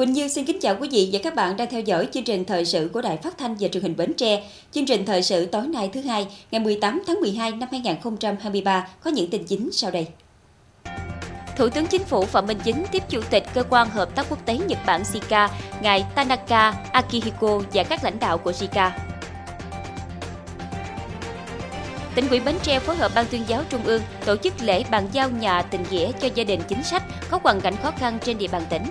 Quỳnh Như xin kính chào quý vị và các bạn đang theo dõi chương trình thời sự của Đài Phát thanh và Truyền hình Bến Tre. Chương trình thời sự tối nay thứ hai, ngày 18 tháng 12 năm 2023 có những tin chính sau đây. Thủ tướng Chính phủ Phạm Minh Chính tiếp Chủ tịch Cơ quan Hợp tác Quốc tế Nhật Bản JICA, ngài Tanaka Akihiko và các lãnh đạo của JICA. Tỉnh ủy Bến Tre phối hợp Ban tuyên giáo Trung ương tổ chức lễ bàn giao nhà tình nghĩa cho gia đình chính sách có hoàn cảnh khó khăn trên địa bàn tỉnh.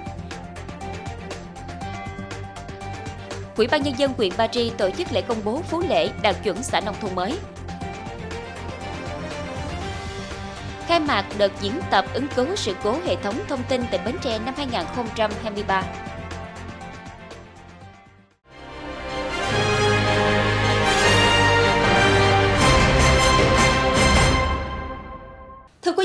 Ủy ban nhân dân huyện Ba Tri tổ chức lễ công bố phú lễ đạt chuẩn xã nông thôn mới. Khai mạc đợt diễn tập ứng cứu sự cố hệ thống thông tin tỉnh Bến Tre năm 2023.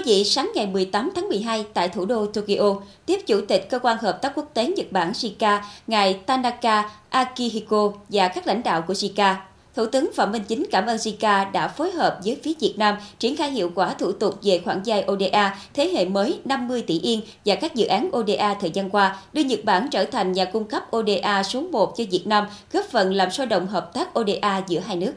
Vị, sáng ngày 18 tháng 12 tại thủ đô Tokyo, tiếp Chủ tịch Cơ quan Hợp tác Quốc tế Nhật Bản JICA, ngài Tanaka Akihiko và các lãnh đạo của JICA. Thủ tướng Phạm Minh Chính cảm ơn JICA đã phối hợp với phía Việt Nam triển khai hiệu quả thủ tục về khoản vay ODA thế hệ mới 50 tỷ yên và các dự án ODA thời gian qua, đưa Nhật Bản trở thành nhà cung cấp ODA số 1 cho Việt Nam, góp phần làm sôi động hợp tác ODA giữa hai nước.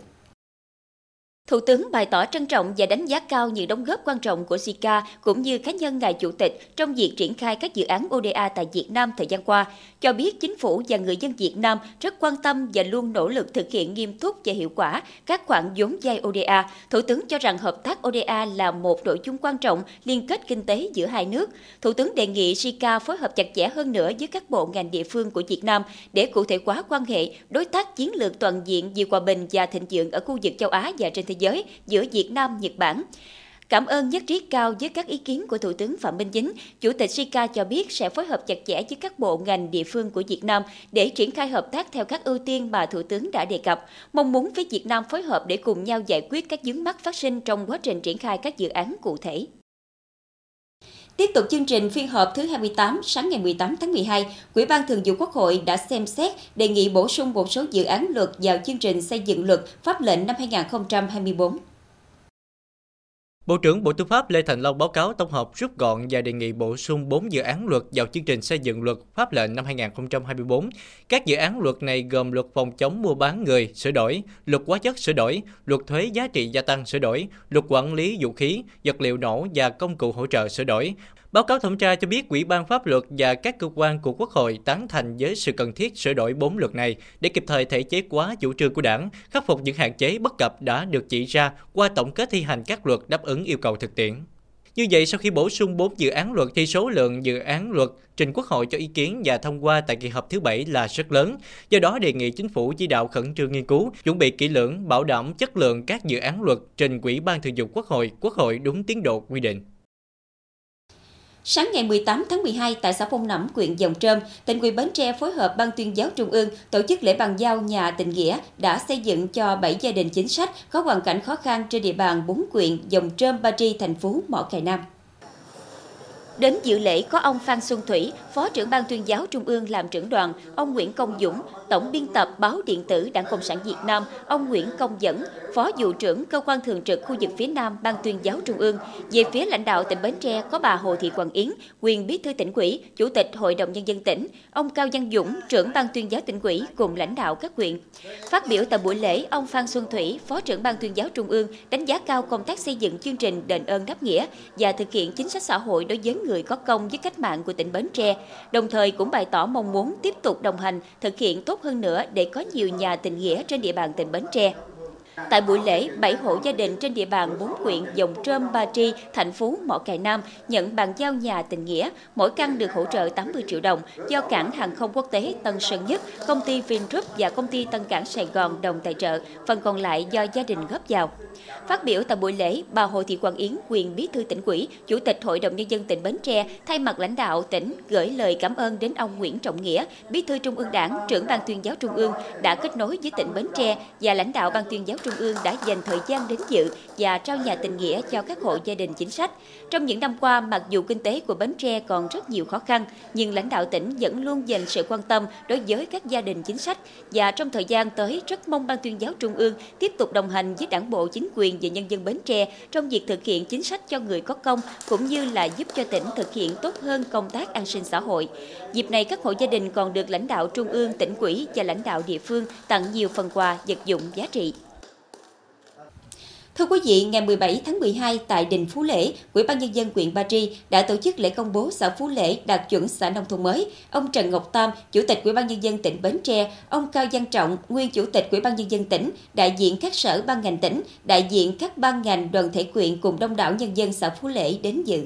Thủ tướng bày tỏ trân trọng và đánh giá cao những đóng góp quan trọng của Zika cũng như cá nhân ngài chủ tịch trong việc triển khai các dự án ODA tại Việt Nam thời gian qua, cho biết chính phủ và người dân Việt Nam rất quan tâm và luôn nỗ lực thực hiện nghiêm túc và hiệu quả các khoản vốn vay ODA. Thủ tướng cho rằng hợp tác ODA là một nội dung quan trọng liên kết kinh tế giữa hai nước. Thủ tướng đề nghị Zika phối hợp chặt chẽ hơn nữa với các bộ ngành địa phương của Việt Nam để cụ thể hóa quan hệ đối tác chiến lược toàn diện vì hòa bình và thịnh vượng ở khu vực châu Á và trên thế giới giới giữa Việt Nam, Nhật Bản. Cảm ơn nhất trí cao với các ý kiến của Thủ tướng Phạm Minh Chính, Chủ tịch Sika cho biết sẽ phối hợp chặt chẽ với các bộ ngành địa phương của Việt Nam để triển khai hợp tác theo các ưu tiên mà Thủ tướng đã đề cập, mong muốn với Việt Nam phối hợp để cùng nhau giải quyết các vướng mắc phát sinh trong quá trình triển khai các dự án cụ thể. Tiếp tục chương trình phiên họp thứ 28 sáng ngày 18 tháng 12, Ủy ban Thường vụ Quốc hội đã xem xét đề nghị bổ sung một số dự án luật vào chương trình xây dựng luật pháp lệnh năm 2024. Bộ trưởng Bộ Tư pháp Lê Thành Long báo cáo tổng hợp rút gọn và đề nghị bổ sung 4 dự án luật vào chương trình xây dựng luật pháp lệnh năm 2024. Các dự án luật này gồm luật phòng chống mua bán người sửa đổi, luật hóa chất sửa đổi, luật thuế giá trị gia tăng sửa đổi, luật quản lý vũ khí, vật liệu nổ và công cụ hỗ trợ sửa đổi, Báo cáo thẩm tra cho biết Ủy ban pháp luật và các cơ quan của Quốc hội tán thành với sự cần thiết sửa đổi bốn luật này để kịp thời thể chế hóa chủ trương của Đảng, khắc phục những hạn chế bất cập đã được chỉ ra qua tổng kết thi hành các luật đáp ứng yêu cầu thực tiễn. Như vậy, sau khi bổ sung 4 dự án luật thì số lượng dự án luật trình Quốc hội cho ý kiến và thông qua tại kỳ họp thứ bảy là rất lớn. Do đó đề nghị chính phủ chỉ đạo khẩn trương nghiên cứu, chuẩn bị kỹ lưỡng, bảo đảm chất lượng các dự án luật trình Ủy ban Thường vụ Quốc hội, Quốc hội đúng tiến độ quy định. Sáng ngày 18 tháng 12 tại xã Phong Nẫm, huyện Dòng Trơm, tỉnh ủy Bến Tre phối hợp Ban tuyên giáo Trung ương tổ chức lễ bàn giao nhà tình nghĩa đã xây dựng cho 7 gia đình chính sách có hoàn cảnh khó khăn trên địa bàn 4 huyện Dòng Trơm, Ba Tri, thành phố Mỏ Cày Nam. Đến dự lễ có ông Phan Xuân Thủy, Phó trưởng Ban tuyên giáo Trung ương làm trưởng đoàn, ông Nguyễn Công Dũng, Tổng biên tập báo điện tử Đảng Cộng sản Việt Nam, ông Nguyễn Công Dẫn, Phó vụ trưởng Cơ quan Thường trực khu vực phía Nam Ban tuyên giáo Trung ương. Về phía lãnh đạo tỉnh Bến Tre có bà Hồ Thị Quảng Yến, quyền bí thư tỉnh ủy, Chủ tịch Hội đồng Nhân dân tỉnh, ông Cao Văn Dũng, trưởng Ban tuyên giáo tỉnh ủy cùng lãnh đạo các huyện. Phát biểu tại buổi lễ, ông Phan Xuân Thủy, Phó trưởng Ban tuyên giáo Trung ương, đánh giá cao công tác xây dựng chương trình đền ơn đáp nghĩa và thực hiện chính sách xã hội đối với người có công với cách mạng của tỉnh Bến Tre, đồng thời cũng bày tỏ mong muốn tiếp tục đồng hành, thực hiện tốt hơn nữa để có nhiều nhà tình nghĩa trên địa bàn tỉnh Bến Tre. Tại buổi lễ, 7 hộ gia đình trên địa bàn 4 huyện Dòng Trơm, Ba Tri, thành Phú, Mỏ Cày Nam nhận bàn giao nhà tình nghĩa, mỗi căn được hỗ trợ 80 triệu đồng do cảng hàng không quốc tế Tân Sơn Nhất, công ty Vingroup và công ty Tân Cảng Sài Gòn đồng tài trợ, phần còn lại do gia đình góp vào. Phát biểu tại buổi lễ, bà Hồ Thị Quang Yến, quyền bí thư tỉnh ủy, chủ tịch Hội đồng nhân dân tỉnh Bến Tre, thay mặt lãnh đạo tỉnh gửi lời cảm ơn đến ông Nguyễn Trọng Nghĩa, bí thư Trung ương Đảng, trưởng ban tuyên giáo Trung ương đã kết nối với tỉnh Bến Tre và lãnh đạo ban tuyên giáo Trung Trung ương đã dành thời gian đến dự và trao nhà tình nghĩa cho các hộ gia đình chính sách. Trong những năm qua, mặc dù kinh tế của Bến Tre còn rất nhiều khó khăn, nhưng lãnh đạo tỉnh vẫn luôn dành sự quan tâm đối với các gia đình chính sách và trong thời gian tới rất mong Ban tuyên giáo Trung ương tiếp tục đồng hành với Đảng bộ, chính quyền và nhân dân Bến Tre trong việc thực hiện chính sách cho người có công cũng như là giúp cho tỉnh thực hiện tốt hơn công tác an sinh xã hội. Dịp này các hộ gia đình còn được lãnh đạo Trung ương, tỉnh quỹ và lãnh đạo địa phương tặng nhiều phần quà, vật dụng giá trị. Thưa quý vị, ngày 17 tháng 12 tại Đình Phú Lễ, Ủy ban nhân dân huyện Ba Tri đã tổ chức lễ công bố xã Phú Lễ đạt chuẩn xã nông thôn mới. Ông Trần Ngọc Tam, Chủ tịch Ủy ban nhân dân tỉnh Bến Tre, ông Cao Văn Trọng, nguyên Chủ tịch Ủy ban nhân dân tỉnh, đại diện các sở ban ngành tỉnh, đại diện các ban ngành đoàn thể quyện cùng đông đảo nhân dân xã Phú Lễ đến dự.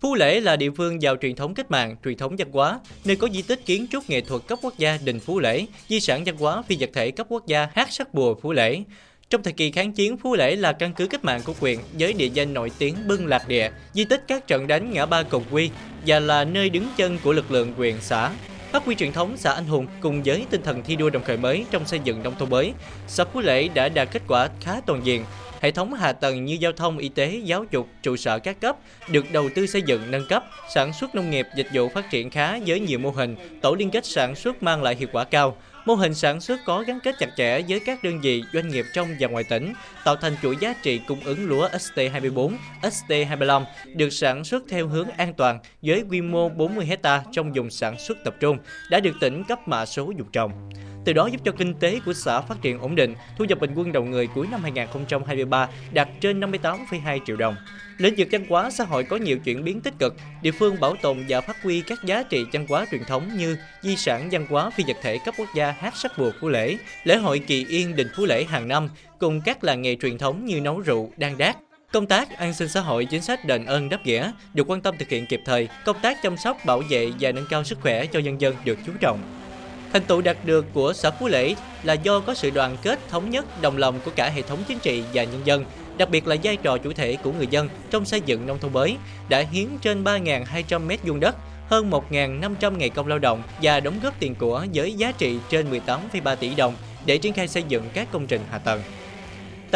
Phú Lễ là địa phương giàu truyền thống cách mạng, truyền thống văn hóa, nơi có di tích kiến trúc nghệ thuật cấp quốc gia Đình Phú Lễ, di sản văn hóa phi vật thể cấp quốc gia Hát Sắc Bùa Phú Lễ. Trong thời kỳ kháng chiến, Phú Lễ là căn cứ cách mạng của quyền với địa danh nổi tiếng Bưng Lạc Địa, di tích các trận đánh ngã ba Cồng Quy và là nơi đứng chân của lực lượng quyền xã. Phát huy truyền thống xã anh hùng cùng với tinh thần thi đua đồng khởi mới trong xây dựng nông thôn mới, xã Phú Lễ đã đạt kết quả khá toàn diện. Hệ thống hạ tầng như giao thông, y tế, giáo dục, trụ sở các cấp được đầu tư xây dựng nâng cấp, sản xuất nông nghiệp, dịch vụ phát triển khá với nhiều mô hình, tổ liên kết sản xuất mang lại hiệu quả cao. Mô hình sản xuất có gắn kết chặt chẽ với các đơn vị, doanh nghiệp trong và ngoài tỉnh, tạo thành chuỗi giá trị cung ứng lúa ST24, ST25 được sản xuất theo hướng an toàn với quy mô 40 hecta trong vùng sản xuất tập trung, đã được tỉnh cấp mã số vùng trồng từ đó giúp cho kinh tế của xã phát triển ổn định, thu nhập bình quân đầu người cuối năm 2023 đạt trên 58,2 triệu đồng. Lĩnh vực văn hóa xã hội có nhiều chuyển biến tích cực, địa phương bảo tồn và phát huy các giá trị văn hóa truyền thống như di sản văn hóa phi vật thể cấp quốc gia hát sắc bùa Phú Lễ, lễ hội kỳ yên đình Phú Lễ hàng năm cùng các làng nghề truyền thống như nấu rượu, đan đát, Công tác an sinh xã hội chính sách đền ơn đáp nghĩa được quan tâm thực hiện kịp thời, công tác chăm sóc, bảo vệ và nâng cao sức khỏe cho nhân dân được chú trọng. Thành tựu đạt được của xã Phú Lễ là do có sự đoàn kết thống nhất, đồng lòng của cả hệ thống chính trị và nhân dân, đặc biệt là vai trò chủ thể của người dân trong xây dựng nông thôn mới, đã hiến trên 3.200 mét vuông đất, hơn 1.500 ngày công lao động và đóng góp tiền của với giá trị trên 18,3 tỷ đồng để triển khai xây dựng các công trình hạ tầng.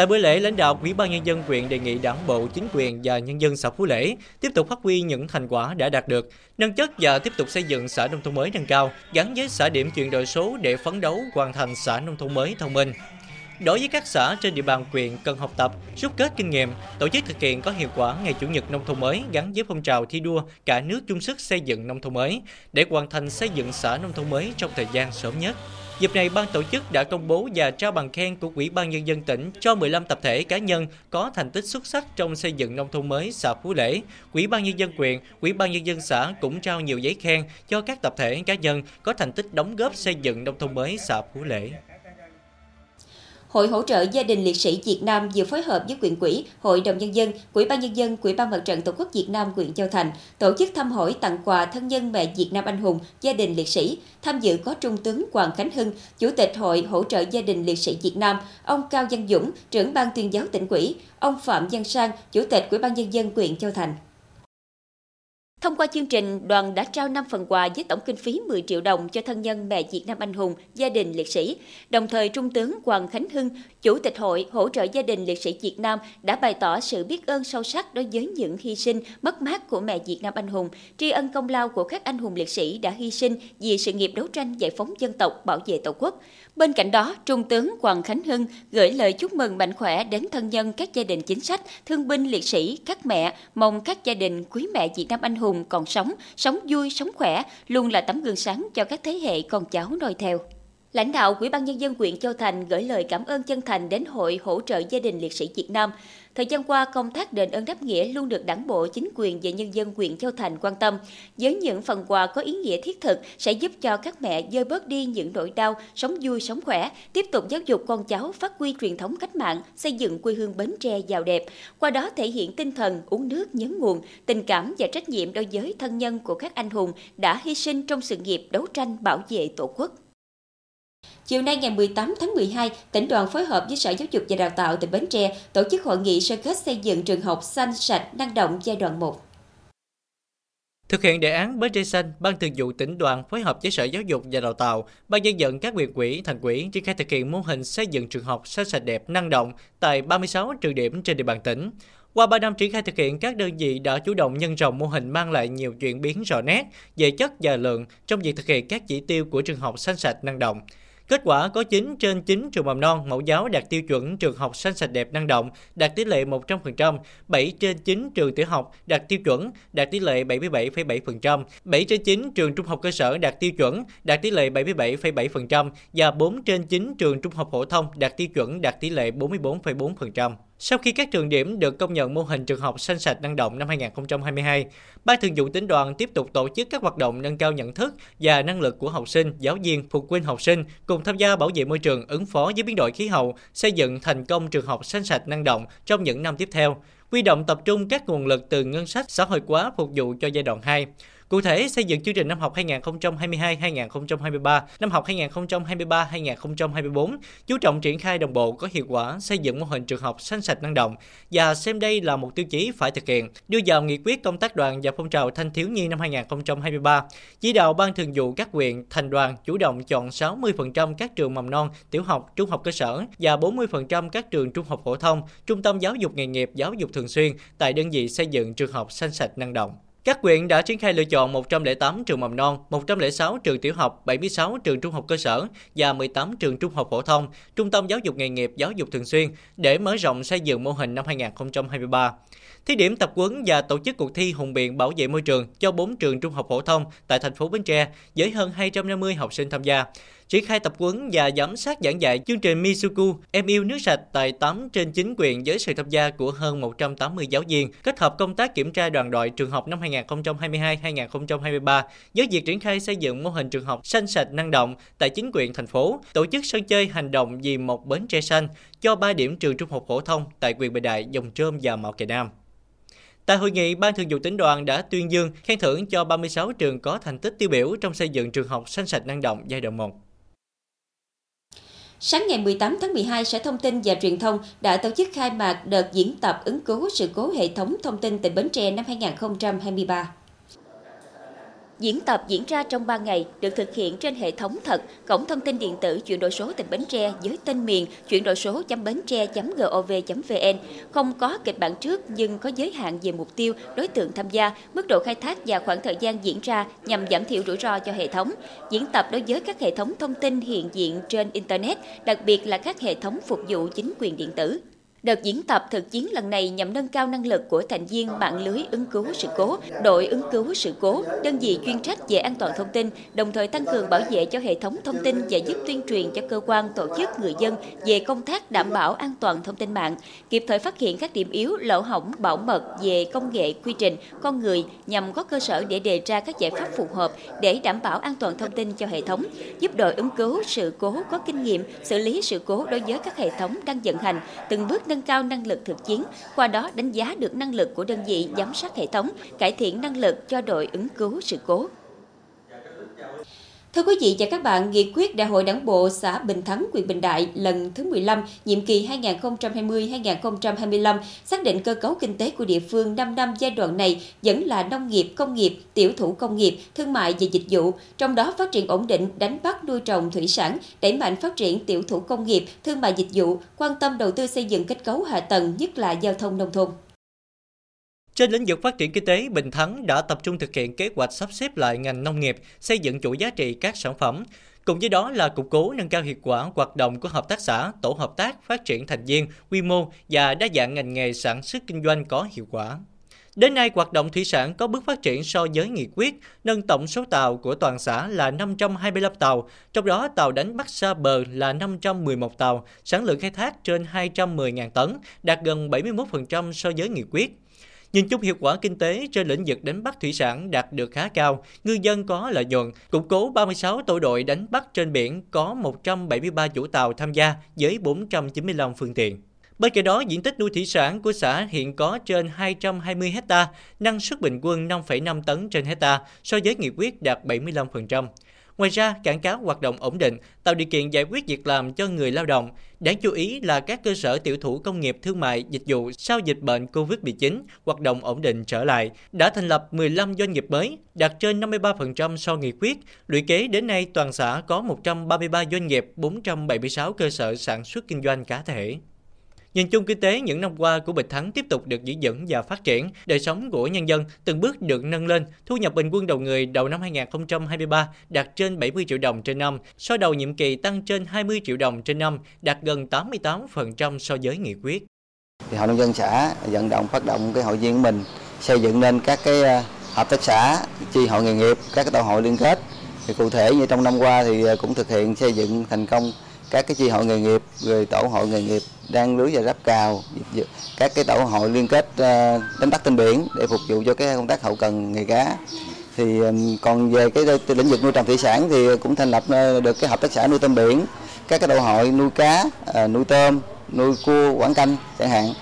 Tại buổi lễ, lãnh đạo Ủy ban nhân dân huyện đề nghị Đảng bộ, chính quyền và nhân dân xã Phú Lễ tiếp tục phát huy những thành quả đã đạt được, nâng chất và tiếp tục xây dựng xã nông thôn mới nâng cao, gắn với xã điểm chuyển đổi số để phấn đấu hoàn thành xã nông thôn mới thông minh. Đối với các xã trên địa bàn huyện cần học tập, rút kết kinh nghiệm, tổ chức thực hiện có hiệu quả ngày Chủ nhật nông thôn mới gắn với phong trào thi đua cả nước chung sức xây dựng nông thôn mới để hoàn thành xây dựng xã nông thôn mới trong thời gian sớm nhất. Dịp này, ban tổ chức đã công bố và trao bằng khen của Ủy ban Nhân dân tỉnh cho 15 tập thể cá nhân có thành tích xuất sắc trong xây dựng nông thôn mới xã Phú Lễ. Ủy ban Nhân dân huyện, Ủy ban Nhân dân xã cũng trao nhiều giấy khen cho các tập thể cá nhân có thành tích đóng góp xây dựng nông thôn mới xã Phú Lễ. Hội hỗ trợ gia đình liệt sĩ Việt Nam vừa phối hợp với quyện quỹ, Hội đồng nhân dân, Quỹ ban nhân dân, Quỹ ban mặt trận Tổ quốc Việt Nam huyện Châu Thành tổ chức thăm hỏi tặng quà thân nhân mẹ Việt Nam anh hùng, gia đình liệt sĩ. Tham dự có Trung tướng Hoàng Khánh Hưng, Chủ tịch Hội hỗ trợ gia đình liệt sĩ Việt Nam, ông Cao Văn Dũng, trưởng ban tuyên giáo tỉnh quỹ, ông Phạm Văn Sang, Chủ tịch Quỹ ban nhân dân huyện Châu Thành. Thông qua chương trình, đoàn đã trao 5 phần quà với tổng kinh phí 10 triệu đồng cho thân nhân mẹ Việt Nam anh hùng, gia đình liệt sĩ. Đồng thời, Trung tướng Hoàng Khánh Hưng, Chủ tịch Hội hỗ trợ gia đình liệt sĩ Việt Nam đã bày tỏ sự biết ơn sâu sắc đối với những hy sinh, mất mát của mẹ Việt Nam anh hùng, tri ân công lao của các anh hùng liệt sĩ đã hy sinh vì sự nghiệp đấu tranh giải phóng dân tộc, bảo vệ Tổ quốc. Bên cạnh đó, Trung tướng Hoàng Khánh Hưng gửi lời chúc mừng mạnh khỏe đến thân nhân các gia đình chính sách, thương binh liệt sĩ, các mẹ, mong các gia đình quý mẹ Việt Nam anh hùng còn sống, sống vui, sống khỏe, luôn là tấm gương sáng cho các thế hệ con cháu noi theo. Lãnh đạo Ủy ban Nhân dân huyện Châu Thành gửi lời cảm ơn chân thành đến Hội hỗ trợ gia đình liệt sĩ Việt Nam. Thời gian qua, công tác đền ơn đáp nghĩa luôn được đảng bộ, chính quyền và nhân dân huyện Châu Thành quan tâm. Với những phần quà có ý nghĩa thiết thực sẽ giúp cho các mẹ dơi bớt đi những nỗi đau, sống vui, sống khỏe, tiếp tục giáo dục con cháu phát huy truyền thống cách mạng, xây dựng quê hương Bến Tre giàu đẹp. Qua đó thể hiện tinh thần uống nước nhớ nguồn, tình cảm và trách nhiệm đối với thân nhân của các anh hùng đã hy sinh trong sự nghiệp đấu tranh bảo vệ Tổ quốc. Chiều nay ngày 18 tháng 12, tỉnh đoàn phối hợp với Sở Giáo dục và Đào tạo tỉnh Bến Tre tổ chức hội nghị sơ kết xây dựng trường học xanh sạch năng động giai đoạn 1. Thực hiện đề án Bến Tre Xanh, Ban Thường vụ tỉnh đoàn phối hợp với Sở Giáo dục và Đào tạo, Ban dân vận các huyện quỹ, thành quỹ triển khai thực hiện mô hình xây dựng trường học xanh sạch đẹp năng động tại 36 trường điểm trên địa bàn tỉnh. Qua 3 năm triển khai thực hiện, các đơn vị đã chủ động nhân rộng mô hình mang lại nhiều chuyển biến rõ nét về chất và lượng trong việc thực hiện các chỉ tiêu của trường học xanh sạch năng động. Kết quả có 9 trên 9 trường mầm non mẫu giáo đạt tiêu chuẩn trường học xanh sạch đẹp năng động, đạt tỷ lệ 100%, 7 trên 9 trường tiểu học đạt tiêu chuẩn, đạt tỷ lệ 77,7%, 7 trên 9 trường trung học cơ sở đạt tiêu chuẩn, đạt tỷ lệ 77,7% và 4 trên 9 trường trung học phổ thông đạt tiêu chuẩn, đạt tỷ lệ 44,4%. Sau khi các trường điểm được công nhận mô hình trường học xanh sạch năng động năm 2022, Ban Thường vụ tỉnh đoàn tiếp tục tổ chức các hoạt động nâng cao nhận thức và năng lực của học sinh, giáo viên, phụ huynh học sinh cùng tham gia bảo vệ môi trường, ứng phó với biến đổi khí hậu, xây dựng thành công trường học xanh sạch năng động trong những năm tiếp theo. Quy động tập trung các nguồn lực từ ngân sách xã hội hóa phục vụ cho giai đoạn 2. Cụ thể, xây dựng chương trình năm học 2022-2023, năm học 2023-2024, chú trọng triển khai đồng bộ có hiệu quả xây dựng mô hình trường học xanh sạch năng động và xem đây là một tiêu chí phải thực hiện, đưa vào nghị quyết công tác đoàn và phong trào thanh thiếu nhi năm 2023. Chỉ đạo ban thường vụ các huyện, thành đoàn chủ động chọn 60% các trường mầm non, tiểu học, trung học cơ sở và 40% các trường trung học phổ thông, trung tâm giáo dục nghề nghiệp, giáo dục thường xuyên tại đơn vị xây dựng trường học xanh sạch năng động. Các quyện đã triển khai lựa chọn 108 trường mầm non, 106 trường tiểu học, 76 trường trung học cơ sở và 18 trường trung học phổ thông, trung tâm giáo dục nghề nghiệp, giáo dục thường xuyên để mở rộng xây dựng mô hình năm 2023. Thí điểm tập huấn và tổ chức cuộc thi hùng biện bảo vệ môi trường cho 4 trường trung học phổ thông tại thành phố Bến Tre với hơn 250 học sinh tham gia. Triển khai tập huấn và giám sát giảng dạy chương trình Misuku Em yêu nước sạch tại 8 trên 9 quyện với sự tham gia của hơn 180 giáo viên, kết hợp công tác kiểm tra đoàn đội trường học năm 2022-2023 với việc triển khai xây dựng mô hình trường học xanh sạch năng động tại chính quyền thành phố, tổ chức sân chơi hành động vì một bến tre xanh cho 3 điểm trường trung học phổ thông tại huyện Bình Đại, Dòng Trơm và Mạo Kè Nam. Tại hội nghị, Ban Thường vụ tỉnh đoàn đã tuyên dương khen thưởng cho 36 trường có thành tích tiêu biểu trong xây dựng trường học xanh sạch năng động giai đoạn 1. Sáng ngày 18 tháng 12, Sở Thông tin và Truyền thông đã tổ chức khai mạc đợt diễn tập ứng cứu sự cố hệ thống thông tin tỉnh Bến Tre năm 2023. Diễn tập diễn ra trong 3 ngày, được thực hiện trên hệ thống thật, cổng thông tin điện tử chuyển đổi số tỉnh Bến Tre dưới tên miền chuyển đổi số bến tre.gov.vn. Không có kịch bản trước nhưng có giới hạn về mục tiêu, đối tượng tham gia, mức độ khai thác và khoảng thời gian diễn ra nhằm giảm thiểu rủi ro cho hệ thống. Diễn tập đối với các hệ thống thông tin hiện diện trên Internet, đặc biệt là các hệ thống phục vụ chính quyền điện tử. Đợt diễn tập thực chiến lần này nhằm nâng cao năng lực của thành viên mạng lưới ứng cứu sự cố, đội ứng cứu sự cố, đơn vị chuyên trách về an toàn thông tin, đồng thời tăng cường bảo vệ cho hệ thống thông tin và giúp tuyên truyền cho cơ quan, tổ chức, người dân về công tác đảm bảo an toàn thông tin mạng, kịp thời phát hiện các điểm yếu, lỗ hỏng, bảo mật về công nghệ, quy trình, con người nhằm có cơ sở để đề ra các giải pháp phù hợp để đảm bảo an toàn thông tin cho hệ thống, giúp đội ứng cứu sự cố có kinh nghiệm xử lý sự cố đối với các hệ thống đang vận hành, từng bước nâng cao năng lực thực chiến, qua đó đánh giá được năng lực của đơn vị giám sát hệ thống, cải thiện năng lực cho đội ứng cứu sự cố. Thưa quý vị và các bạn, nghị quyết Đại hội Đảng bộ xã Bình Thắng, huyện Bình Đại lần thứ 15, nhiệm kỳ 2020-2025 xác định cơ cấu kinh tế của địa phương 5 năm giai đoạn này vẫn là nông nghiệp, công nghiệp, tiểu thủ công nghiệp, thương mại và dịch vụ, trong đó phát triển ổn định, đánh bắt nuôi trồng thủy sản, đẩy mạnh phát triển tiểu thủ công nghiệp, thương mại dịch vụ, quan tâm đầu tư xây dựng kết cấu hạ tầng, nhất là giao thông nông thôn. Trên lĩnh vực phát triển kinh tế, Bình Thắng đã tập trung thực hiện kế hoạch sắp xếp lại ngành nông nghiệp, xây dựng chuỗi giá trị các sản phẩm. Cùng với đó là củng cố nâng cao hiệu quả hoạt động của hợp tác xã, tổ hợp tác, phát triển thành viên, quy mô và đa dạng ngành nghề sản xuất kinh doanh có hiệu quả. Đến nay, hoạt động thủy sản có bước phát triển so với nghị quyết, nâng tổng số tàu của toàn xã là 525 tàu, trong đó tàu đánh bắt xa bờ là 511 tàu, sản lượng khai thác trên 210.000 tấn, đạt gần 71% so với nghị quyết. Nhìn chung hiệu quả kinh tế trên lĩnh vực đánh bắt thủy sản đạt được khá cao, ngư dân có lợi nhuận, củng cố 36 tổ đội đánh bắt trên biển có 173 chủ tàu tham gia với 495 phương tiện. Bên cạnh đó, diện tích nuôi thủy sản của xã hiện có trên 220 hecta, năng suất bình quân 5,5 tấn trên hecta, so với nghị quyết đạt 75%. Ngoài ra, cảng cá hoạt động ổn định, tạo điều kiện giải quyết việc làm cho người lao động. Đáng chú ý là các cơ sở tiểu thủ công nghiệp thương mại, dịch vụ sau dịch bệnh COVID-19 hoạt động ổn định trở lại, đã thành lập 15 doanh nghiệp mới, đạt trên 53% so nghị quyết. Lũy kế đến nay, toàn xã có 133 doanh nghiệp, 476 cơ sở sản xuất kinh doanh cá thể. Nhìn chung kinh tế những năm qua của Bình Thắng tiếp tục được giữ vững và phát triển, đời sống của nhân dân từng bước được nâng lên, thu nhập bình quân đầu người đầu năm 2023 đạt trên 70 triệu đồng trên năm, so đầu nhiệm kỳ tăng trên 20 triệu đồng trên năm, đạt gần 88% so với nghị quyết. Thì hội nông dân xã vận động phát động cái hội viên của mình xây dựng nên các cái ờ, hợp tác xã, chi hội nghề nghiệp, các cái tổ hội liên kết. Thì cụ thể như trong năm qua thì ờ, cũng thực hiện xây dựng thành công các cái chi hội nghề nghiệp rồi tổ hội nghề nghiệp đang lưới và ráp cào các cái tổ hội liên kết ờ, đánh bắt trên biển để phục vụ cho cái công tác hậu cần nghề cá thì còn về cái lĩnh vực nuôi trồng thủy sản thì cũng thành lập ờ, được cái hợp tác xã nuôi tôm biển các cái tổ hội nuôi cá ờ, nuôi tôm nuôi cua quảng canh chẳng hạn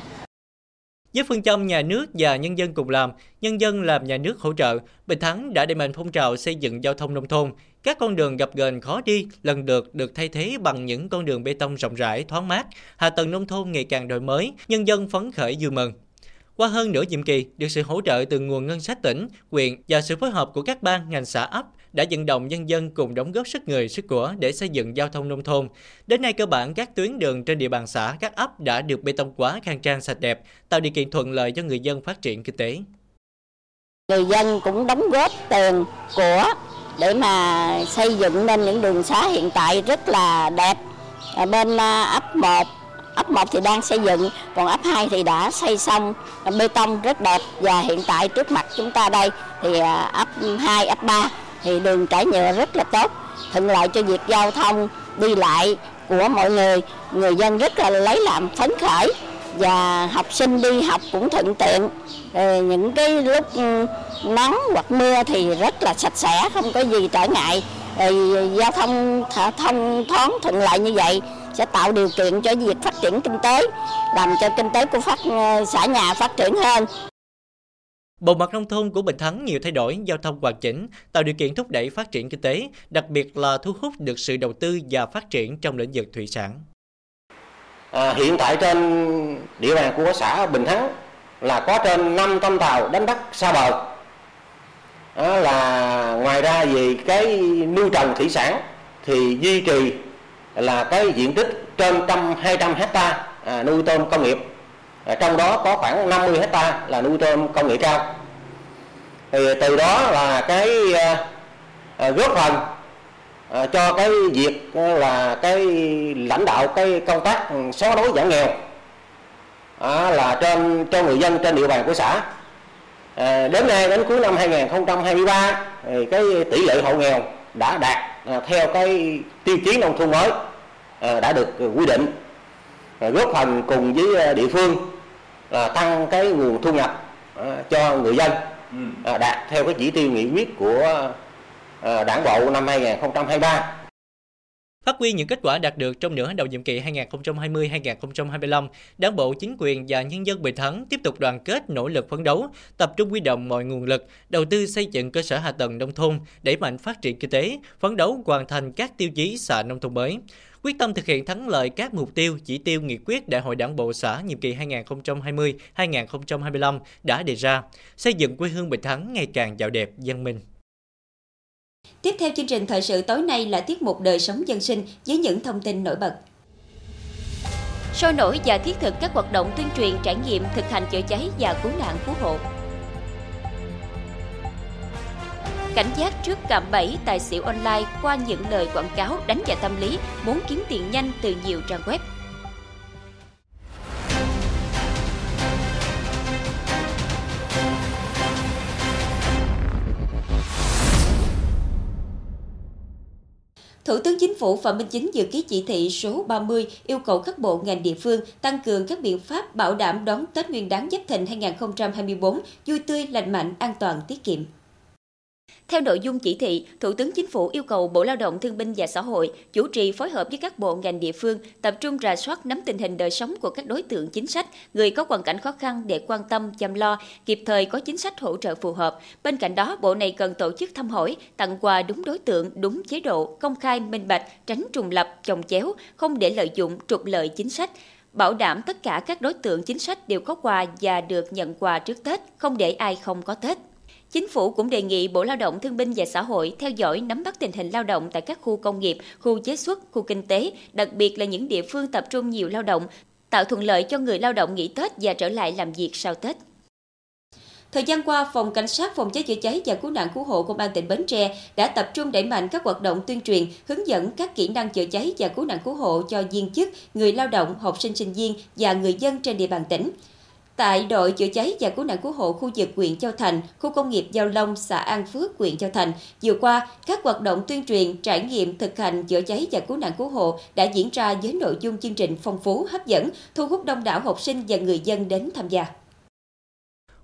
với phương châm nhà nước và nhân dân cùng làm, nhân dân làm nhà nước hỗ trợ, Bình Thắng đã đẩy mạnh phong trào xây dựng giao thông nông thôn. Các con đường gập ghềnh khó đi lần lượt được thay thế bằng những con đường bê tông rộng rãi, thoáng mát. Hạ tầng nông thôn ngày càng đổi mới, nhân dân phấn khởi vui mừng. Qua hơn nửa nhiệm kỳ, được sự hỗ trợ từ nguồn ngân sách tỉnh, huyện và sự phối hợp của các ban, ngành xã ấp, đã vận động nhân dân cùng đóng góp sức người, sức của để xây dựng giao thông nông thôn. Đến nay, cơ bản các tuyến đường trên địa bàn xã, các ấp đã được bê tông hóa khang trang sạch đẹp, tạo điều kiện thuận lợi cho người dân phát triển kinh tế. Người dân cũng đóng góp tiền của để mà xây dựng nên những đường xá hiện tại rất là đẹp. Bên à, ấp 1 ấp 1 thì đang xây dựng, còn ấp 2 thì đã xây xong. Bê tông rất đẹp. Và hiện tại trước mặt chúng ta đây thì à, ấp 2, ấp 3 thì đường trải nhựa rất là tốt, thuận lợi cho việc giao thông đi lại của mọi người, người dân rất là lấy làm phấn khởi và học sinh đi học cũng thuận tiện. những cái lúc ừ, nắng hoặc mưa thì rất là sạch sẽ, không có gì trở ngại. giao thông thông thoáng thuận lợi như vậy sẽ tạo điều kiện cho việc phát triển kinh tế, làm cho kinh tế của phát ờ, xã nhà phát triển hơn. Bộ mặt nông thôn của Bình Thắng nhiều thay đổi, giao thông hoàn chỉnh, tạo điều kiện thúc đẩy phát triển kinh tế, đặc biệt là thu hút được sự đầu tư và phát triển trong lĩnh vực thủy sản. À, hiện tại trên địa bàn của xã Bình Thắng là có trên 500 tàu đánh bắt xa bờ. đó là ngoài ra về cái nuôi trồng thủy sản thì duy trì là cái diện tích trên trăm hai trăm hecta à, nuôi tôm công nghiệp à, trong đó có khoảng 50 hecta là nuôi tôm công nghệ cao thì từ đó là cái à, à góp phần à, cho cái việc là cái lãnh đạo cái công tác xóa đói giảm nghèo à, là trên cho người dân trên địa bàn của xã. À, đến nay đến cuối năm 2023 thì cái tỷ lệ hộ nghèo đã đạt à, theo cái tiêu chí nông thôn mới à, đã được quy định à, góp phần cùng với địa phương là tăng cái nguồn thu nhập à, cho người dân à, đạt theo cái chỉ tiêu nghị quyết của Ờ, đảng bộ năm 2023 Phát huy những kết quả đạt được trong nửa đầu nhiệm kỳ 2020-2025, Đảng bộ, chính quyền và nhân dân Bình Thắng tiếp tục đoàn kết nỗ lực phấn đấu, tập trung huy động mọi nguồn lực, đầu tư xây dựng cơ sở hạ tầng nông thôn, đẩy mạnh phát triển kinh tế, phấn đấu hoàn thành các tiêu chí xã nông thôn mới quyết tâm thực hiện thắng lợi các mục tiêu, chỉ tiêu nghị quyết Đại hội Đảng bộ xã nhiệm kỳ 2020-2025 đã đề ra, xây dựng quê hương Bình Thắng ngày càng giàu đẹp, văn minh. Tiếp theo chương trình thời sự tối nay là tiết mục đời sống dân sinh với những thông tin nổi bật. Sôi nổi và thiết thực các hoạt động tuyên truyền, trải nghiệm, thực hành chữa cháy và cứu nạn cứu hộ. Cảnh giác trước cạm bẫy, tài xỉu online qua những lời quảng cáo, đánh vào tâm lý, muốn kiếm tiền nhanh từ nhiều trang web. Thủ tướng Chính phủ Phạm Minh Chính dự ký chỉ thị số 30 yêu cầu các bộ ngành địa phương tăng cường các biện pháp bảo đảm đón Tết Nguyên đán Giáp Thìn 2024 vui tươi, lành mạnh, an toàn, tiết kiệm. Theo nội dung chỉ thị, Thủ tướng Chính phủ yêu cầu Bộ Lao động Thương binh và Xã hội chủ trì phối hợp với các bộ ngành địa phương tập trung rà soát nắm tình hình đời sống của các đối tượng chính sách, người có hoàn cảnh khó khăn để quan tâm, chăm lo, kịp thời có chính sách hỗ trợ phù hợp. Bên cạnh đó, Bộ này cần tổ chức thăm hỏi, tặng quà đúng đối tượng, đúng chế độ, công khai, minh bạch, tránh trùng lập, chồng chéo, không để lợi dụng, trục lợi chính sách bảo đảm tất cả các đối tượng chính sách đều có quà và được nhận quà trước Tết, không để ai không có Tết. Chính phủ cũng đề nghị Bộ Lao động Thương binh và Xã hội theo dõi nắm bắt tình hình lao động tại các khu công nghiệp, khu chế xuất, khu kinh tế, đặc biệt là những địa phương tập trung nhiều lao động, tạo thuận lợi cho người lao động nghỉ Tết và trở lại làm việc sau Tết. Thời gian qua, Phòng Cảnh sát Phòng cháy chữa cháy và Cứu nạn Cứu hộ Công an tỉnh Bến Tre đã tập trung đẩy mạnh các hoạt động tuyên truyền, hướng dẫn các kỹ năng chữa cháy và cứu nạn cứu hộ cho viên chức, người lao động, học sinh sinh viên và người dân trên địa bàn tỉnh. Tại đội chữa cháy và cứu nạn cứu hộ khu vực huyện Châu Thành, khu công nghiệp Giao Long, xã An Phước, huyện Châu Thành, vừa qua, các hoạt động tuyên truyền, trải nghiệm thực hành chữa cháy và cứu nạn cứu hộ đã diễn ra với nội dung chương trình phong phú, hấp dẫn, thu hút đông đảo học sinh và người dân đến tham gia.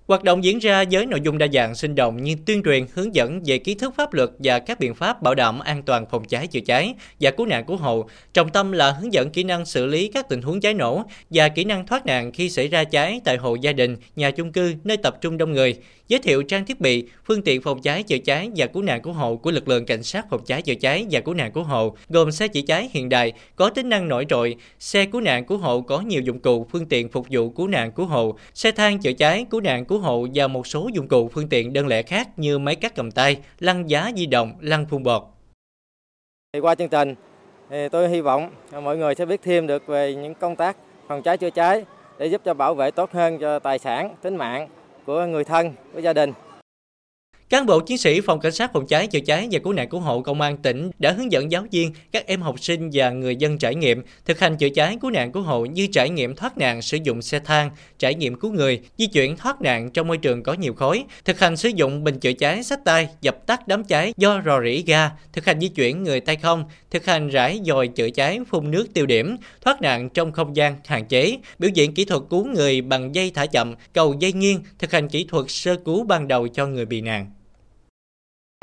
Hoạt động diễn ra với nội dung đa dạng sinh động như tuyên truyền, hướng dẫn về kiến thức pháp luật và các biện pháp bảo đảm an toàn phòng cháy chữa cháy và cứu nạn cứu hộ. Trọng tâm là hướng dẫn kỹ năng xử lý các tình huống cháy nổ và kỹ năng thoát nạn khi xảy ra cháy tại hộ gia đình, nhà chung cư, nơi tập trung đông người. Giới thiệu trang thiết bị, phương tiện phòng cháy chữa cháy và cứu nạn cứu hộ của lực lượng cảnh sát phòng cháy chữa cháy và cứu nạn cứu hộ, gồm xe chữa cháy hiện đại có tính năng nổi trội, xe cứu nạn cứu hộ có nhiều dụng cụ, phương tiện phục vụ cứu nạn cứu hộ, xe thang chữa cháy, cứu nạn cứu cứu hộ và một số dụng cụ phương tiện đơn lẻ khác như máy cắt cầm tay, lăn giá di động, lăn phun bọt. Qua chương trình, thì tôi hy vọng mọi người sẽ biết thêm được về những công tác phòng cháy chữa cháy để giúp cho bảo vệ tốt hơn cho tài sản, tính mạng của người thân, của gia đình. Cán bộ chiến sĩ Phòng Cảnh sát Phòng cháy chữa cháy và Cứu nạn Cứu hộ Công an tỉnh đã hướng dẫn giáo viên, các em học sinh và người dân trải nghiệm thực hành chữa cháy cứu nạn cứu hộ như trải nghiệm thoát nạn sử dụng xe thang, trải nghiệm cứu người, di chuyển thoát nạn trong môi trường có nhiều khói, thực hành sử dụng bình chữa cháy sách tay dập tắt đám cháy do rò rỉ ga, thực hành di chuyển người tay không, thực hành rải dòi chữa cháy phun nước tiêu điểm, thoát nạn trong không gian hạn chế, biểu diễn kỹ thuật cứu người bằng dây thả chậm, cầu dây nghiêng, thực hành kỹ thuật sơ cứu ban đầu cho người bị nạn.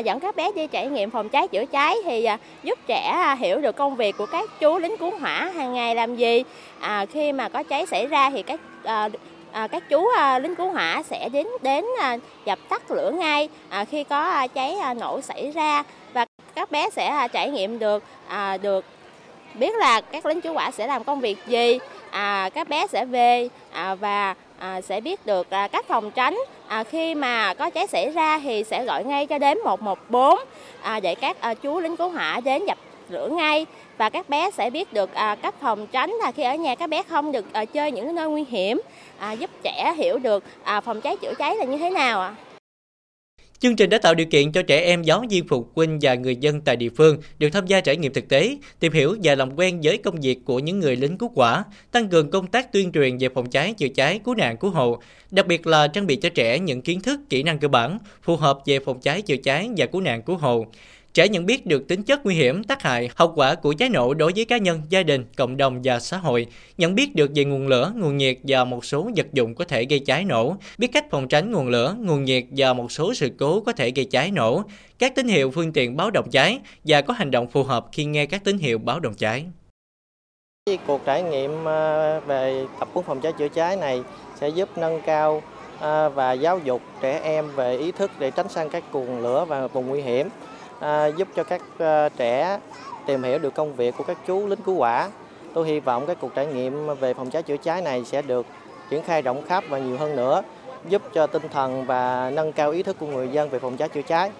Dẫn các bé đi trải nghiệm phòng cháy chữa cháy thì à, giúp trẻ à, hiểu được công việc của các chú lính cứu hỏa hàng ngày làm gì. À, khi mà có cháy xảy ra thì các à, à, các chú à, lính cứu hỏa sẽ đến đến à, dập tắt lửa ngay à, khi có à, cháy à, nổ xảy ra và các bé sẽ à, trải nghiệm được à, được biết là các lính cứu hỏa sẽ làm công việc gì. À, các bé sẽ về à, và à, sẽ biết được à, cách phòng tránh à, khi mà có cháy xảy ra thì sẽ gọi ngay cho đến 114 à, để các à, chú lính cứu hỏa đến dập lửa ngay và các bé sẽ biết được à, cách phòng tránh là khi ở nhà các bé không được à, chơi những nơi nguy hiểm à, giúp trẻ hiểu được à, phòng cháy chữa cháy là như thế nào ạ. À. Chương trình đã tạo điều kiện cho trẻ em giáo viên phụ huynh và người dân tại địa phương được tham gia trải nghiệm thực tế, tìm hiểu và làm quen với công việc của những người lính cứu hỏa, tăng cường công tác tuyên truyền về phòng cháy, chữa cháy, cứu nạn cứu hộ, đặc biệt là trang bị cho trẻ những kiến thức, kỹ năng cơ bản phù hợp về phòng cháy, chữa cháy và cứu nạn cứu hộ. Trẻ nhận biết được tính chất nguy hiểm, tác hại, hậu quả của cháy nổ đối với cá nhân, gia đình, cộng đồng và xã hội, nhận biết được về nguồn lửa, nguồn nhiệt và một số vật dụng có thể gây cháy nổ, biết cách phòng tránh nguồn lửa, nguồn nhiệt và một số sự cố có thể gây cháy nổ, các tín hiệu phương tiện báo động cháy và có hành động phù hợp khi nghe các tín hiệu báo động cháy. Cuộc trải nghiệm à, về tập huấn phòng cháy chữa cháy này sẽ giúp nâng cao à, và giáo dục trẻ em về ý thức để tránh sang các cuồng lửa và vùng nguy hiểm à, giúp cho các à, trẻ tìm hiểu được công việc của các chú lính cứu hỏa. Tôi hy vọng các cuộc trải nghiệm về phòng cháy chữa cháy này sẽ được triển khai rộng khắp và nhiều hơn nữa, giúp cho tinh thần và nâng cao ý thức của người dân về phòng cháy chữa cháy.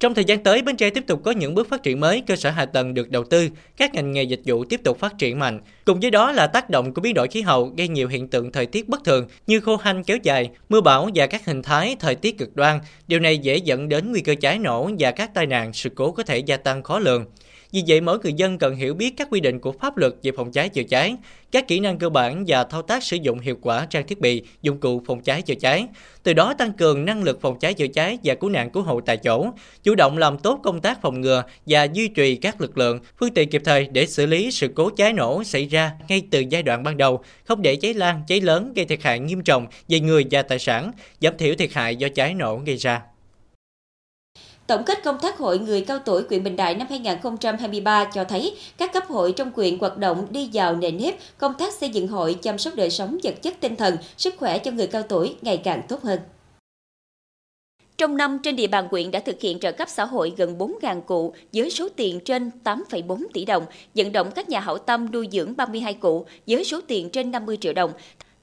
Trong thời gian tới, Bến Tre tiếp tục có những bước phát triển mới, cơ sở hạ tầng được đầu tư, các ngành nghề dịch vụ tiếp tục phát triển mạnh. Cùng với đó là tác động của biến đổi khí hậu gây nhiều hiện tượng thời tiết bất thường như khô hanh kéo dài, mưa bão và các hình thái thời tiết cực đoan. Điều này dễ dẫn đến nguy cơ cháy nổ và các tai nạn, sự cố có thể gia tăng khó lường. Vì vậy, mỗi người dân cần hiểu biết các quy định của pháp luật về phòng cháy chữa cháy, các kỹ năng cơ bản và thao tác sử dụng hiệu quả trang thiết bị, dụng cụ phòng cháy chữa cháy. Từ đó tăng cường năng lực phòng cháy chữa cháy và cứu nạn cứu hộ tại chỗ, chủ động làm tốt công tác phòng ngừa và duy trì các lực lượng, phương tiện kịp thời để xử lý sự cố cháy nổ xảy ra ngay từ giai đoạn ban đầu, không để cháy lan, cháy lớn gây thiệt hại nghiêm trọng về người và tài sản, giảm thiểu thiệt hại do cháy nổ gây ra. Tổng kết công tác hội người cao tuổi quyện Bình Đại năm 2023 cho thấy các cấp hội trong quyện hoạt động đi vào nền nếp, công tác xây dựng hội chăm sóc đời sống vật chất tinh thần, sức khỏe cho người cao tuổi ngày càng tốt hơn. Trong năm, trên địa bàn quyện đã thực hiện trợ cấp xã hội gần 4.000 cụ với số tiền trên 8,4 tỷ đồng, vận động các nhà hảo tâm nuôi dưỡng 32 cụ với số tiền trên 50 triệu đồng,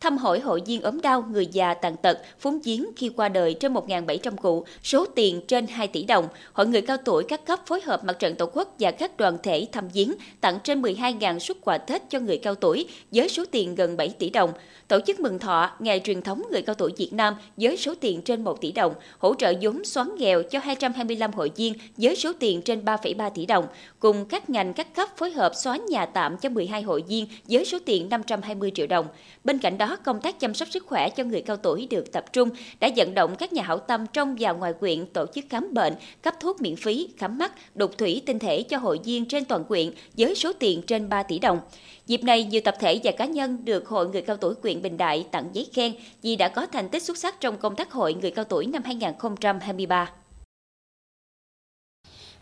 thăm hỏi hội viên ốm đau, người già tàn tật, phúng giếng khi qua đời trên 1.700 cụ, số tiền trên 2 tỷ đồng. Hội người cao tuổi các cấp phối hợp mặt trận tổ quốc và các đoàn thể thăm giếng tặng trên 12.000 xuất quà Tết cho người cao tuổi với số tiền gần 7 tỷ đồng. Tổ chức mừng thọ Ngày truyền thống người cao tuổi Việt Nam với số tiền trên 1 tỷ đồng, hỗ trợ vốn xóa nghèo cho 225 hội viên với số tiền trên 3,3 tỷ đồng, cùng các ngành các cấp phối hợp xóa nhà tạm cho 12 hội viên với số tiền 520 triệu đồng. Bên cạnh đó, công tác chăm sóc sức khỏe cho người cao tuổi được tập trung, đã vận động các nhà hảo tâm trong và ngoài quyện tổ chức khám bệnh, cấp thuốc miễn phí, khám mắt, đục thủy tinh thể cho hội viên trên toàn quyện với số tiền trên 3 tỷ đồng. Dịp này, nhiều tập thể và cá nhân được Hội Người Cao Tuổi quyện Bình Đại tặng giấy khen vì đã có thành tích xuất sắc trong công tác Hội Người Cao Tuổi năm 2023.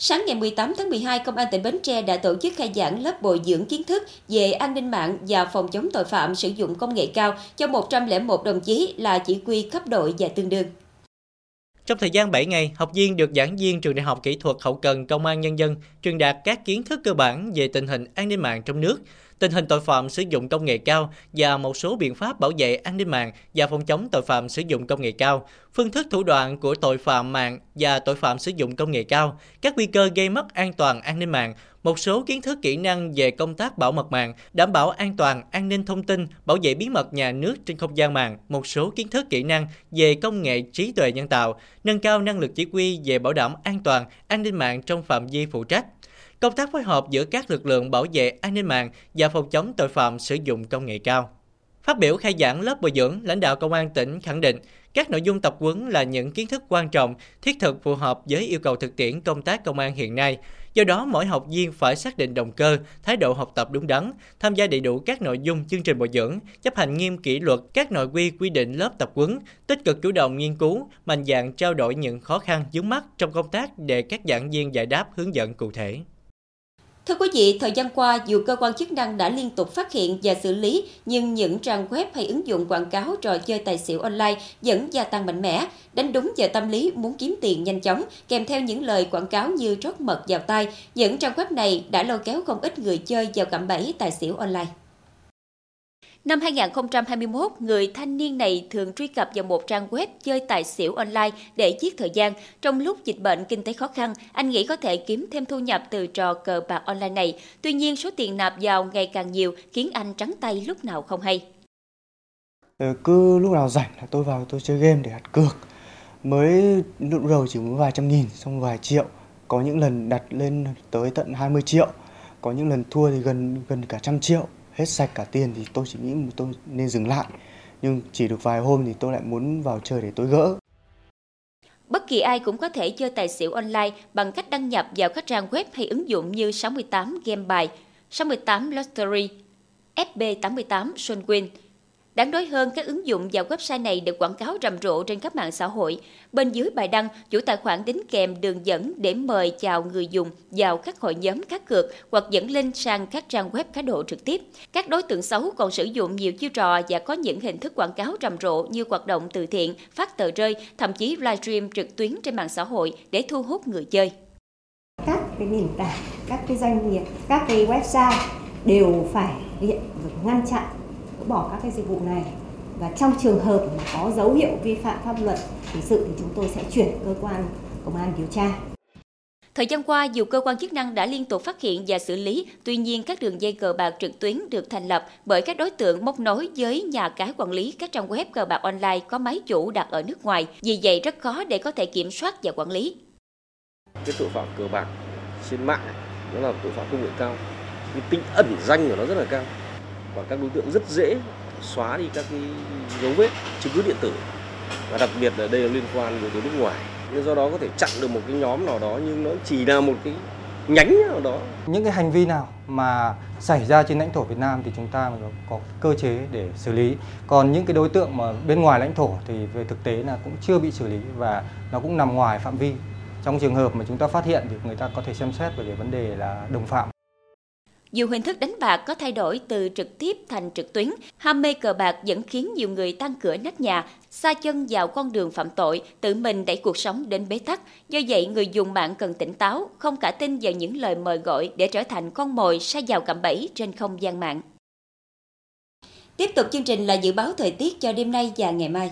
Sáng ngày 18 tháng 12, Công an tỉnh Bến Tre đã tổ chức khai giảng lớp bồi dưỡng kiến thức về an ninh mạng và phòng chống tội phạm sử dụng công nghệ cao cho 101 đồng chí là chỉ huy cấp đội và tương đương. Trong thời gian 7 ngày, học viên được giảng viên trường Đại học Kỹ thuật Hậu cần Công an Nhân dân truyền đạt các kiến thức cơ bản về tình hình an ninh mạng trong nước, tình hình tội phạm sử dụng công nghệ cao và một số biện pháp bảo vệ an ninh mạng và phòng chống tội phạm sử dụng công nghệ cao, phương thức thủ đoạn của tội phạm mạng và tội phạm sử dụng công nghệ cao, các nguy cơ gây mất an toàn an ninh mạng, một số kiến thức kỹ năng về công tác bảo mật mạng, đảm bảo an toàn, an ninh thông tin, bảo vệ bí mật nhà nước trên không gian mạng, một số kiến thức kỹ năng về công nghệ trí tuệ nhân tạo, nâng cao năng lực chỉ huy về bảo đảm an toàn, an ninh mạng trong phạm vi phụ trách công tác phối hợp giữa các lực lượng bảo vệ an ninh mạng và phòng chống tội phạm sử dụng công nghệ cao. Phát biểu khai giảng lớp bồi dưỡng, lãnh đạo công an tỉnh khẳng định các nội dung tập huấn là những kiến thức quan trọng, thiết thực phù hợp với yêu cầu thực tiễn công tác công an hiện nay. Do đó, mỗi học viên phải xác định động cơ, thái độ học tập đúng đắn, tham gia đầy đủ các nội dung chương trình bồi dưỡng, chấp hành nghiêm kỷ luật các nội quy quy định lớp tập huấn, tích cực chủ động nghiên cứu, mạnh dạn trao đổi những khó khăn vướng mắt trong công tác để các giảng viên giải đáp hướng dẫn cụ thể. Thưa quý vị, thời gian qua, dù cơ quan chức năng đã liên tục phát hiện và xử lý, nhưng những trang web hay ứng dụng quảng cáo trò chơi tài xỉu online vẫn gia tăng mạnh mẽ, đánh đúng vào tâm lý muốn kiếm tiền nhanh chóng, kèm theo những lời quảng cáo như trót mật vào tay. Những trang web này đã lôi kéo không ít người chơi vào cạm bẫy tài xỉu online. Năm 2021, người thanh niên này thường truy cập vào một trang web chơi tài xỉu online để giết thời gian. Trong lúc dịch bệnh kinh tế khó khăn, anh nghĩ có thể kiếm thêm thu nhập từ trò cờ bạc online này. Tuy nhiên, số tiền nạp vào ngày càng nhiều khiến anh trắng tay lúc nào không hay. Ờ, cứ lúc nào rảnh là tôi vào tôi chơi game để đặt cược. Mới lúc đầu chỉ mới vài trăm nghìn, xong vài triệu. Có những lần đặt lên tới tận 20 triệu. Có những lần thua thì gần gần cả trăm triệu hết sạch cả tiền thì tôi chỉ nghĩ tôi nên dừng lại. Nhưng chỉ được vài hôm thì tôi lại muốn vào chơi để tôi gỡ. Bất kỳ ai cũng có thể chơi tài xỉu online bằng cách đăng nhập vào các trang web hay ứng dụng như 68 Game Bài, 68 Lottery, FB88 Sunwin, Đáng nói hơn, các ứng dụng và website này được quảng cáo rầm rộ trên các mạng xã hội. Bên dưới bài đăng, chủ tài khoản đính kèm đường dẫn để mời chào người dùng vào các hội nhóm cá cược hoặc dẫn link sang các trang web cá độ trực tiếp. Các đối tượng xấu còn sử dụng nhiều chiêu trò và có những hình thức quảng cáo rầm rộ như hoạt động từ thiện, phát tờ rơi, thậm chí livestream trực tuyến trên mạng xã hội để thu hút người chơi. Các cái nền tảng, các cái doanh nghiệp, các cái website đều phải hiện ngăn chặn bỏ các cái dịch vụ này. Và trong trường hợp mà có dấu hiệu vi phạm pháp luật hình sự thì chúng tôi sẽ chuyển cơ quan công an điều tra. Thời gian qua, dù cơ quan chức năng đã liên tục phát hiện và xử lý, tuy nhiên các đường dây cờ bạc trực tuyến được thành lập bởi các đối tượng móc nối với nhà cái quản lý các trang web cờ bạc online có máy chủ đặt ở nước ngoài, vì vậy rất khó để có thể kiểm soát và quản lý. Cái tội phạm cờ bạc trên mạng nó là tội phạm công nghệ cao, cái tính ẩn danh của nó rất là cao và các đối tượng rất dễ xóa đi các cái dấu vết, chứng cứ điện tử. Và đặc biệt là đây là liên quan đến nước ngoài. Nên do đó có thể chặn được một cái nhóm nào đó nhưng nó chỉ là một cái nhánh nào đó. Những cái hành vi nào mà xảy ra trên lãnh thổ Việt Nam thì chúng ta có cơ chế để xử lý. Còn những cái đối tượng mà bên ngoài lãnh thổ thì về thực tế là cũng chưa bị xử lý và nó cũng nằm ngoài phạm vi. Trong trường hợp mà chúng ta phát hiện thì người ta có thể xem xét về cái vấn đề là đồng phạm dù hình thức đánh bạc có thay đổi từ trực tiếp thành trực tuyến, ham mê cờ bạc vẫn khiến nhiều người tăng cửa nát nhà, xa chân vào con đường phạm tội, tự mình đẩy cuộc sống đến bế tắc. Do vậy, người dùng mạng cần tỉnh táo, không cả tin vào những lời mời gọi để trở thành con mồi sa vào cạm bẫy trên không gian mạng. Tiếp tục chương trình là dự báo thời tiết cho đêm nay và ngày mai.